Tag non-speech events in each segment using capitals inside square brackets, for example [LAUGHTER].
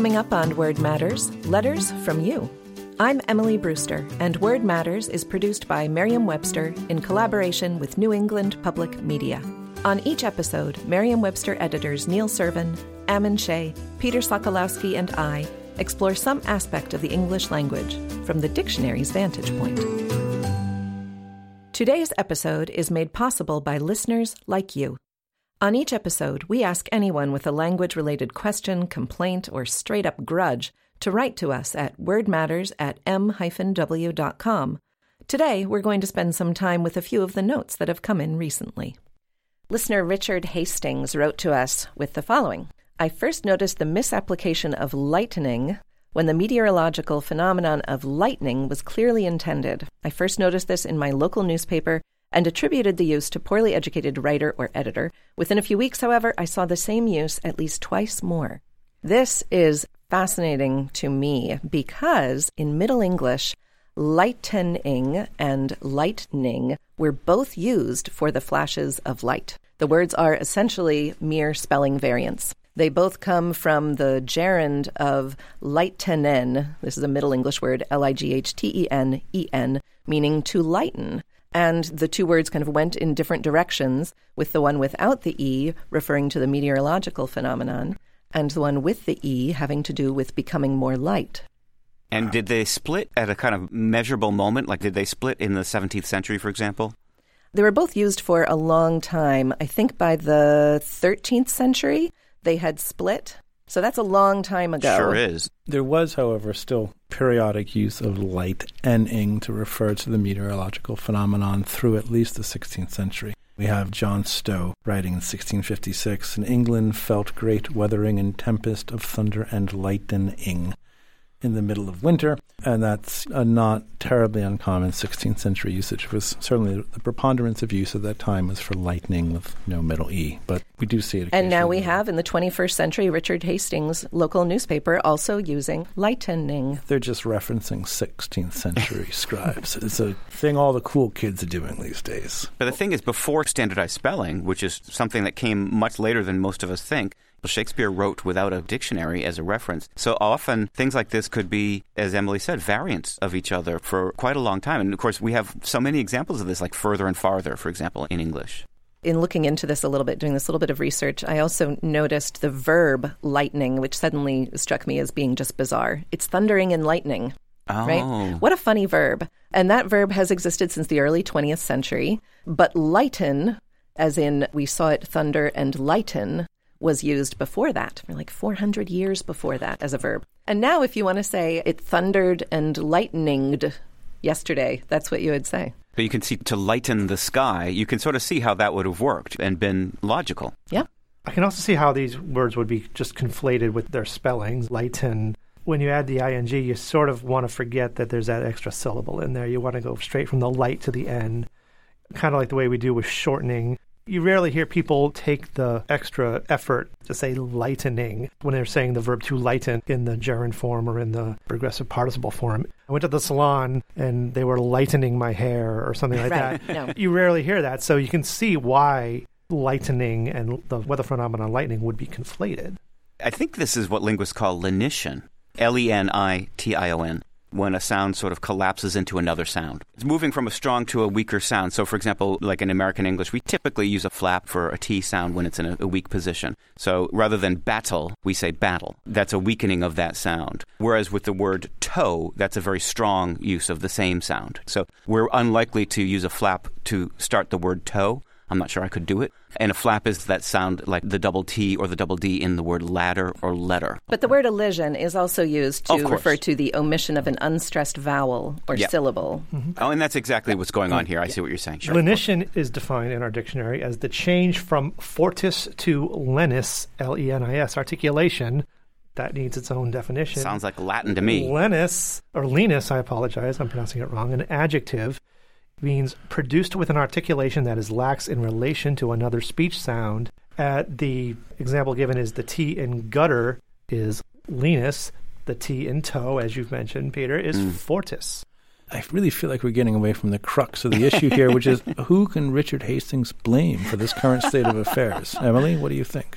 Coming up on Word Matters, letters from you. I'm Emily Brewster, and Word Matters is produced by Merriam Webster in collaboration with New England Public Media. On each episode, Merriam Webster editors Neil Serven, Ammon Shea, Peter Sokolowski, and I explore some aspect of the English language from the dictionary's vantage point. Today's episode is made possible by listeners like you. On each episode, we ask anyone with a language related question, complaint, or straight up grudge to write to us at wordmatters at m-w.com. Today, we're going to spend some time with a few of the notes that have come in recently. Listener Richard Hastings wrote to us with the following I first noticed the misapplication of lightning when the meteorological phenomenon of lightning was clearly intended. I first noticed this in my local newspaper and attributed the use to poorly educated writer or editor. Within a few weeks, however, I saw the same use at least twice more. This is fascinating to me because in Middle English, lightening and lightning were both used for the flashes of light. The words are essentially mere spelling variants. They both come from the gerund of lightenen. This is a Middle English word, L I G H T E N E N, meaning to lighten. And the two words kind of went in different directions, with the one without the E referring to the meteorological phenomenon, and the one with the E having to do with becoming more light. And did they split at a kind of measurable moment? Like, did they split in the 17th century, for example? They were both used for a long time. I think by the 13th century, they had split. So that's a long time ago. Sure is. There was, however, still periodic use of light and ing to refer to the meteorological phenomenon through at least the 16th century. We have John Stow writing in 1656 In England felt great weathering and tempest of thunder and lightning in the middle of winter, and that's a not terribly uncommon 16th century usage. It was certainly the preponderance of use at that time was for lightning with no middle e, but we do see it. And now we have in the 21st century Richard Hastings' local newspaper also using lightning. They're just referencing 16th century [LAUGHS] scribes. It's a thing all the cool kids are doing these days. But the thing is, before standardized spelling, which is something that came much later than most of us think, Shakespeare wrote without a dictionary as a reference. So often things like this could be, as Emily said, variants of each other for quite a long time. And of course, we have so many examples of this, like further and farther, for example, in English. In looking into this a little bit, doing this little bit of research, I also noticed the verb lightning, which suddenly struck me as being just bizarre. It's thundering and lightning. Oh. Right? What a funny verb. And that verb has existed since the early 20th century. But lighten, as in we saw it thunder and lighten, was used before that, for like 400 years before that as a verb. And now, if you want to say it thundered and lightninged yesterday, that's what you would say. But you can see to lighten the sky, you can sort of see how that would have worked and been logical. Yeah. I can also see how these words would be just conflated with their spellings. Lighten. When you add the ing, you sort of want to forget that there's that extra syllable in there. You want to go straight from the light to the end, kind of like the way we do with shortening you rarely hear people take the extra effort to say lightening when they're saying the verb to lighten in the gerund form or in the progressive participle form. I went to the salon and they were lightening my hair or something like right. that. No. You rarely hear that. So you can see why lightening and the weather phenomenon lightning would be conflated. I think this is what linguists call lenition. L E N I T I O N when a sound sort of collapses into another sound. It's moving from a strong to a weaker sound. So, for example, like in American English, we typically use a flap for a T sound when it's in a, a, weak position. So, rather than battle, we say battle. That's a weakening of that sound. Whereas with the word toe, that's a very strong use of the same sound. So, we're unlikely to use a flap to start the word toe. I'm not sure I could do it. And a flap is that sound like the double T or the double D in the word ladder or letter. But the word elision is also used to refer to the omission of an unstressed vowel or yep. syllable. Mm-hmm. Oh, and that's exactly what's going on here. I see what you're saying. Sure. Lenition is defined in our dictionary as the change from fortis to lenis, L E N I S, articulation. That needs its own definition. Sounds like Latin to me. Lenis, or lenis, I apologize, I'm pronouncing it wrong, an adjective means produced with an articulation that is lax in relation to another speech sound. Uh, the example given is the T in gutter is lenis. The T in toe, as you've mentioned, Peter, is mm. fortis. I really feel like we're getting away from the crux of the issue here, which is [LAUGHS] who can Richard Hastings blame for this current state of affairs? Emily, what do you think?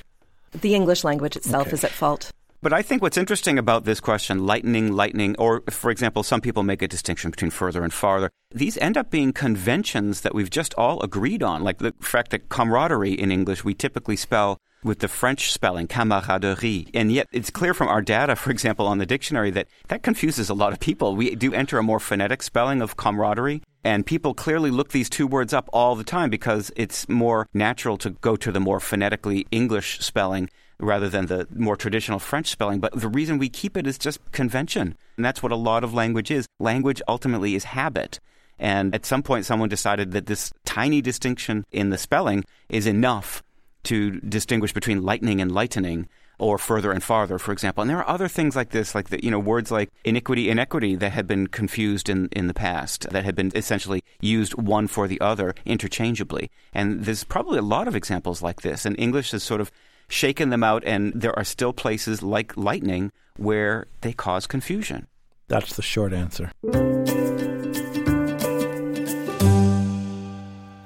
The English language itself okay. is at fault. But I think what's interesting about this question, lightning, lightning, or for example, some people make a distinction between further and farther. These end up being conventions that we've just all agreed on, like the fact that camaraderie in English we typically spell with the French spelling, camaraderie. And yet it's clear from our data, for example, on the dictionary, that that confuses a lot of people. We do enter a more phonetic spelling of camaraderie. And people clearly look these two words up all the time because it's more natural to go to the more phonetically English spelling rather than the more traditional French spelling. But the reason we keep it is just convention. And that's what a lot of language is. Language ultimately is habit. And at some point, someone decided that this tiny distinction in the spelling is enough to distinguish between lightning and lightening or further and farther, for example. And there are other things like this, like the, you know words like iniquity, inequity that had been confused in, in the past, that had been essentially used one for the other interchangeably. And there's probably a lot of examples like this. And English has sort of shaken them out, and there are still places like lightning where they cause confusion. That's the short answer.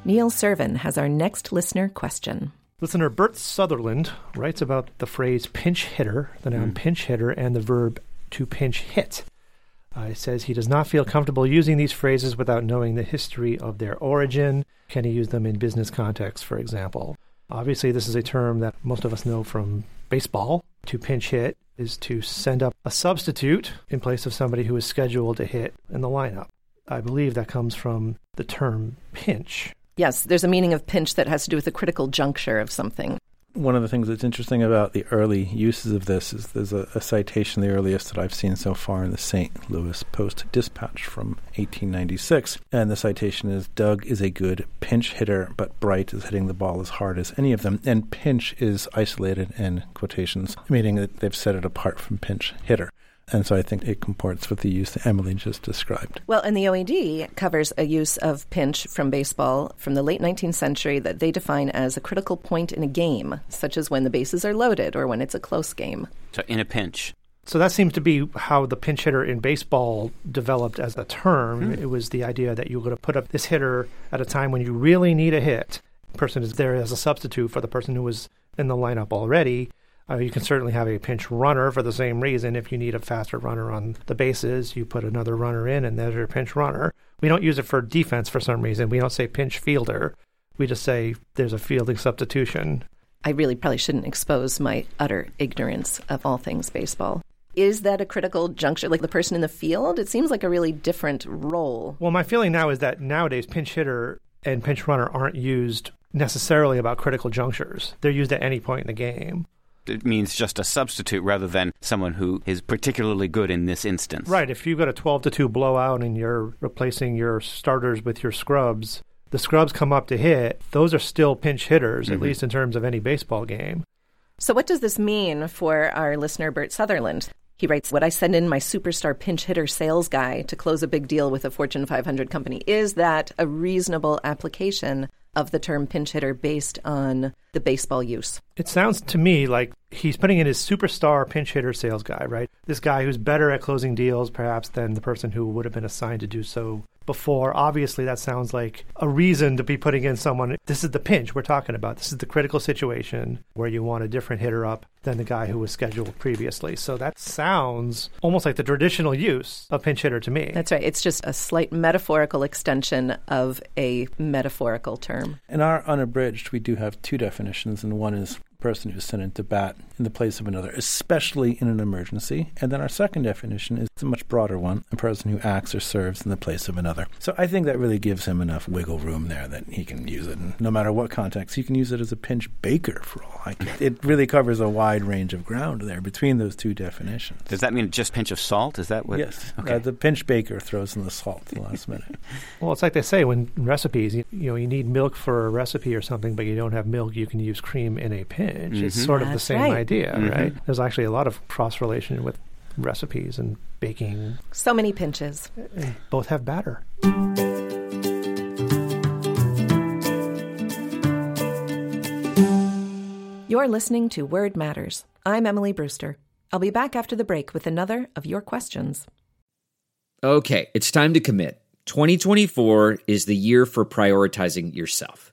Neil Serven has our next listener question. Listener Bert Sutherland writes about the phrase pinch hitter, the noun mm. pinch hitter, and the verb to pinch hit. Uh, he says he does not feel comfortable using these phrases without knowing the history of their origin. Can he use them in business context, for example? Obviously, this is a term that most of us know from baseball. To pinch hit is to send up a substitute in place of somebody who is scheduled to hit in the lineup. I believe that comes from the term pinch. Yes, there's a meaning of pinch that has to do with a critical juncture of something one of the things that's interesting about the early uses of this is there's a, a, citation, the earliest that I've seen so far in the St. Louis Post Dispatch from 1896. And the citation is Doug is a good pinch hitter, but Bright is hitting the ball as hard as any of them. And pinch is isolated in quotations, meaning that they've set it apart from pinch hitter. And so I think it comports with the use that Emily just described. Well, and the OED covers a use of pinch from baseball from the late 19th century that they define as a critical point in a game, such as when the bases are loaded or when it's a close game. So, in a pinch. So that seems to be how the pinch hitter in baseball developed as a term. Hmm. It was the idea that you were going to put up this hitter at a time when you really need a hit. Person is there as a substitute for the person who was in the lineup already. Uh, you can certainly have a pinch runner for the same reason. If you need a faster runner on the bases, you put another runner in, and there's your pinch runner. We don't use it for defense for some reason. We don't say pinch fielder. We just say there's a fielding substitution. I really probably shouldn't expose my utter ignorance of all things baseball. Is that a critical juncture, like the person in the field? It seems like a really different role. Well, my feeling now is that nowadays pinch hitter and pinch runner aren't used necessarily about critical junctures. They're used at any point in the game it means just a substitute rather than someone who is particularly good in this instance. Right. If you've got a 12 to 2 blowout and you're replacing your starters with your scrubs, the scrubs come up to hit. Those are still pinch hitters, mm-hmm. at least in terms of any baseball game. So, what does this mean for our listener, Bert Sutherland? He writes, What I send in my superstar pinch hitter sales guy to close a big deal with a Fortune 500 company? Is that a reasonable application of the term pinch hitter based on the baseball use? It sounds to me like he's putting in his superstar pinch hitter sales guy, right? This guy who's better at closing deals perhaps than the person who would have been assigned to do so before. Obviously, that sounds like a reason to be putting in someone. This is the pinch we're talking about. This is the critical situation where you want a different hitter up than the guy who was scheduled previously. So that sounds almost like the traditional use of pinch hitter to me. That's right. It's just a slight metaphorical extension of a metaphorical term. In our unabridged, we do have two definitions, and one is person who's sent into bat in the place of another, especially in an emergency. And then our second definition is a much broader one a person who acts or serves in the place of another. So I think that really gives him enough wiggle room there that he can use it. And no matter what context, he can use it as a pinch baker for all I care. It really covers a wide range of ground there between those two definitions. Does that mean just pinch of salt? Is that what? Yes. Okay. Uh, the pinch baker throws in the salt at the last minute. [LAUGHS] well, it's like they say when recipes, you, you know, you need milk for a recipe or something, but you don't have milk, you can use cream in a pinch. Mm-hmm. It's sort of That's the same right. idea, mm-hmm. right? There's actually a lot of cross relation with recipes and baking. So many pinches. Both have batter. You're listening to Word Matters. I'm Emily Brewster. I'll be back after the break with another of your questions. Okay, it's time to commit. 2024 is the year for prioritizing yourself.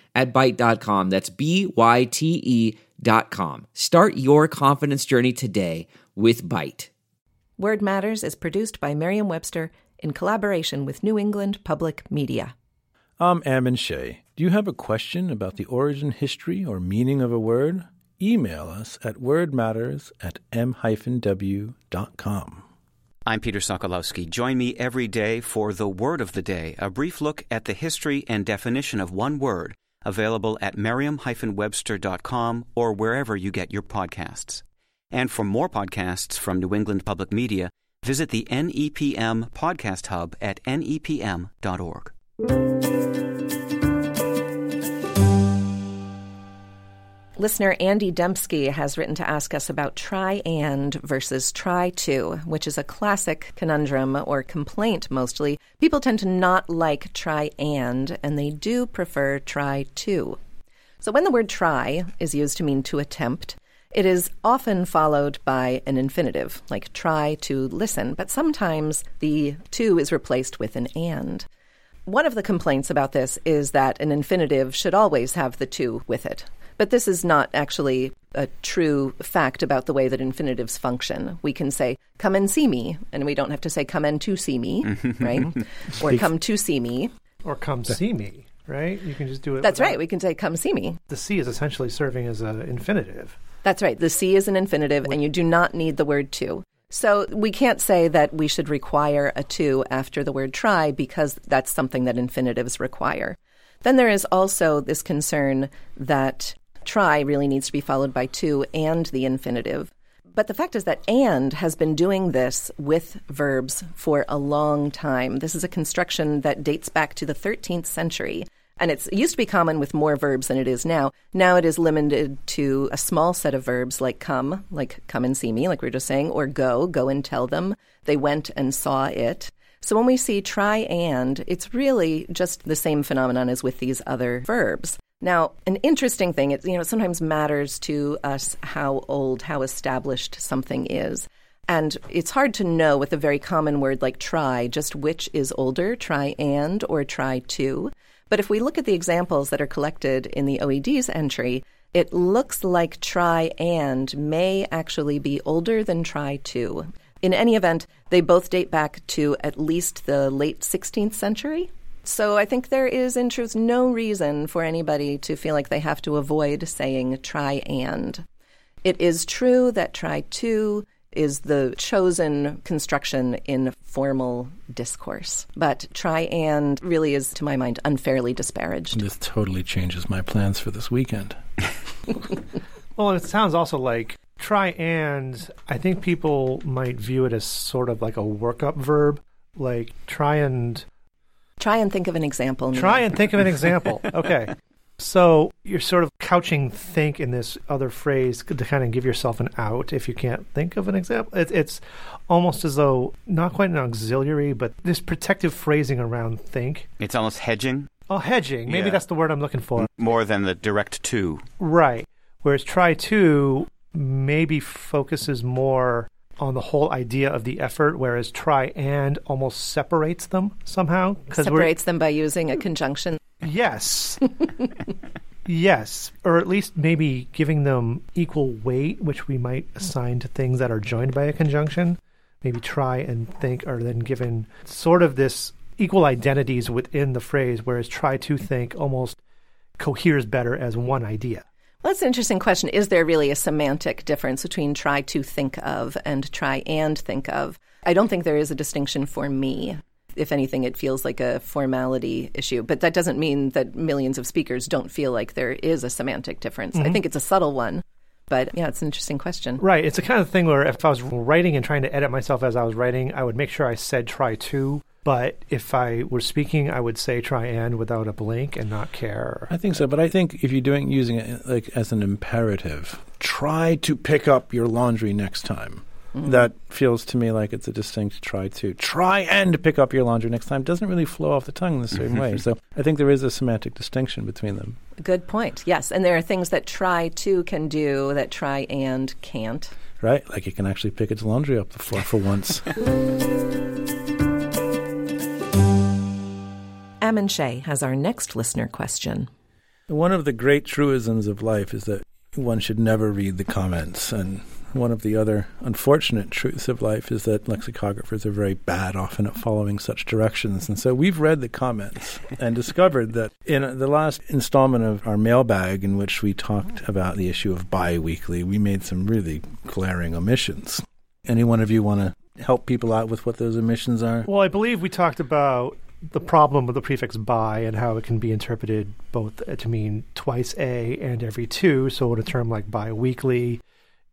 at Byte.com. That's B Y T E dot com. Start your confidence journey today with Byte. Word Matters is produced by Merriam Webster in collaboration with New England Public Media. I'm Ammon Shea. Do you have a question about the origin, history, or meaning of a word? Email us at wordmatters at m-w.com. I'm Peter Sokolowski. Join me every day for The Word of the Day, a brief look at the history and definition of one word, available at merriam-webster.com or wherever you get your podcasts. And for more podcasts from New England Public Media, visit the NEPM Podcast Hub at nepm.org. Listener Andy Dembski has written to ask us about try and versus try to, which is a classic conundrum or complaint mostly. People tend to not like try and, and they do prefer try to. So when the word try is used to mean to attempt, it is often followed by an infinitive, like try to listen, but sometimes the to is replaced with an and. One of the complaints about this is that an infinitive should always have the to with it. But this is not actually a true fact about the way that infinitives function. We can say, come and see me, and we don't have to say, come and to see me, [LAUGHS] right? or come to see me. Or come see me, right? You can just do it. That's without- right. We can say, come see me. The see is essentially serving as an infinitive. That's right. The see is an infinitive, and you do not need the word to. So we can't say that we should require a to after the word try because that's something that infinitives require. Then there is also this concern that try really needs to be followed by to and the infinitive. But the fact is that and has been doing this with verbs for a long time. This is a construction that dates back to the 13th century. And it's, it used to be common with more verbs than it is now. Now it is limited to a small set of verbs like come, like come and see me, like we were just saying, or go, go and tell them. They went and saw it. So when we see try and, it's really just the same phenomenon as with these other verbs. Now, an interesting thing, it, you know, sometimes matters to us how old, how established something is. And it's hard to know with a very common word like try just which is older, try and or try to. But if we look at the examples that are collected in the OED's entry, it looks like try and may actually be older than try to. In any event, they both date back to at least the late 16th century. So I think there is, in truth, no reason for anybody to feel like they have to avoid saying try and. It is true that try to is the chosen construction in formal discourse. But try and really is, to my mind, unfairly disparaged. This totally changes my plans for this weekend. [LAUGHS] Well, it sounds also like try and. I think people might view it as sort of like a workup verb, like try and Try and think of an example. Neil. try and think of an example. [LAUGHS] Okay. So you're sort of couching think in this other phrase to kind of give yourself an out if you can't think of an example. It's, it's almost as though not quite an auxiliary, but this protective phrasing around think. It's almost hedging Oh, hedging. Maybe Yeah. that's the word I'm looking for. more than the direct to. Right. Whereas try to maybe focuses more on the whole idea of the effort, whereas try and almost separates them somehow. Separates them by using a conjunction. Yes. [LAUGHS] yes. Or at least maybe giving them equal weight, which we might assign to things that are joined by a conjunction. Maybe try and think are then given sort of this equal identities within the phrase, whereas try to think almost coheres better as one idea. Well, that's an interesting question. Is there really a semantic difference between try to think of and try and think of? I don't think there is a distinction for me. If anything, it feels like a formality issue. But that doesn't mean that millions of speakers don't feel like there is a semantic difference. I mm-hmm. think it's a subtle one. But yeah, it's an interesting question. Right. It's the kind of thing where if I was writing and trying to edit myself as I was writing, I would make sure I said try to. But if I were speaking, I would say try and without a blink and not care. I think so, but I think if you're doing using it like as an imperative, try to pick up your laundry next time. Mm-hmm. That feels to me like it's a distinct try to. Try and pick up your laundry next time doesn't really flow off the tongue in the same way. [LAUGHS] So I think there is a semantic distinction between them. Good point. Yes. And there are things that try to can do that try and can't. Right? Like it can actually pick its laundry up the floor for once. [LAUGHS] Ammon Shea has our next listener question. One of the great truisms of life is that one should never read the comments. And one of the other unfortunate truths of life is that lexicographers are very bad often at following such directions. And so we've read the comments and discovered that in the last installment of our mailbag, in which we talked about the issue of bi weekly, we made some really glaring omissions. Any one of you want to help people out with what those omissions are? Well, I believe we talked about the problem with the prefix bi and how it can be interpreted both to mean twice a and every two. So, in a term like bi weekly,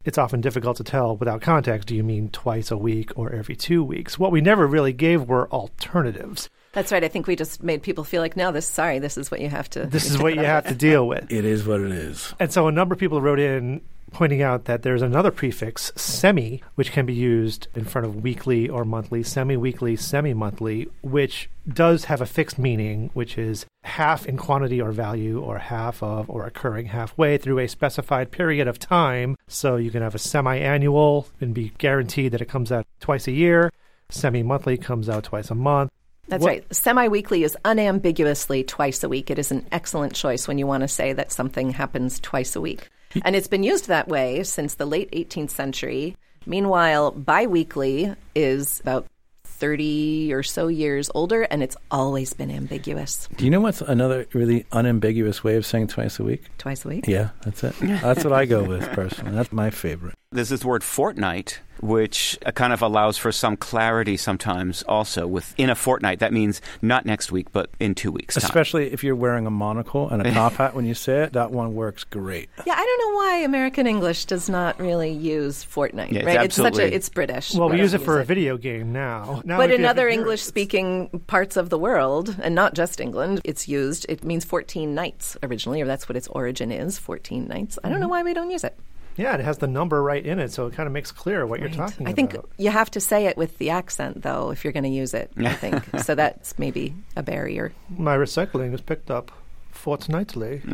it's often difficult to tell without context do you mean twice a week or every two weeks? What we never really gave were alternatives. That's right. I think we just made people feel like, no, this sorry, this is what you have to. This is [LAUGHS] what you have to deal with. It is what it is. And so a number of people wrote in pointing out that there's another prefix, semi, which can be used in front of weekly or monthly, semi weekly, semi monthly, which does have a fixed meaning, which is half in quantity or value, or half of, or occurring halfway through a specified period of time. So you can have a semi annual and be guaranteed that it comes out twice a year. Semi monthly comes out twice a month. That's What- right. Semi weekly is unambiguously twice a week. It is an excellent choice when you want to say that something happens twice a week. And it's been used that way since the late 18th century. Meanwhile, biweekly is about 30 or so years older, and it's always been ambiguous. Do you know what's another really unambiguous way of saying twice a week? Twice a week? Yeah, that's it. That's what I go with personally. That's my favorite. There's this word fortnight, which uh, kind of allows for some clarity sometimes also. Within a fortnight, that means not next week, but in two weeks' time. Especially if you're wearing a monocle and a [LAUGHS] top hat when you say it, that one works great. Yeah, I don't know why American English does not really use fortnight, Yeah, it's right? It's such a absolutely- it's British. Well, we use it for a video game now. now But in other English speaking parts of the world, and not just England, it's used, it means 14 nights originally, or that's what its origin is 14 nights. I don't know why we don't use it. Yeah, it has the number right in it, so it kind of makes clear what you're talking I about. I think you have to say it with the accent, though, if you're going to use it, I think. [LAUGHS] so that's maybe a barrier. My recycling is picked up fortnightly. [LAUGHS]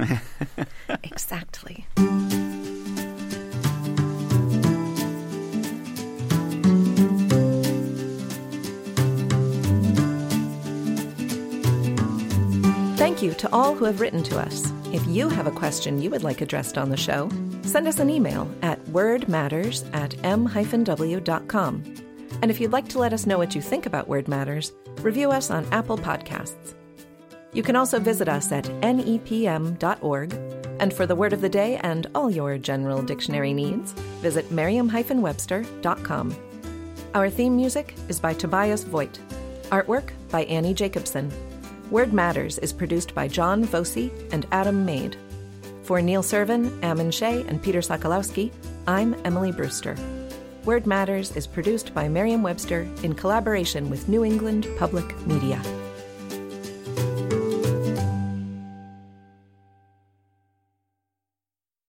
Exactly. Thank you to all who have written to us. If you have a question you would like addressed on the show, send us an email at wordmatters at m-w.com. And if you'd like to let us know what you think about Word Matters, review us on Apple Podcasts. You can also visit us at nepm.org. And for the word of the day and all your general dictionary needs, visit merriam-webster.com. Our theme music is by Tobias Voigt. Artwork by Annie Jacobson. Word Matters is produced by John Voci and Adam Maid. For Neil Serven, Ammon Shea, and Peter Sokolowski, I'm Emily Brewster. Word Matters is produced by Merriam Webster in collaboration with New England Public Media.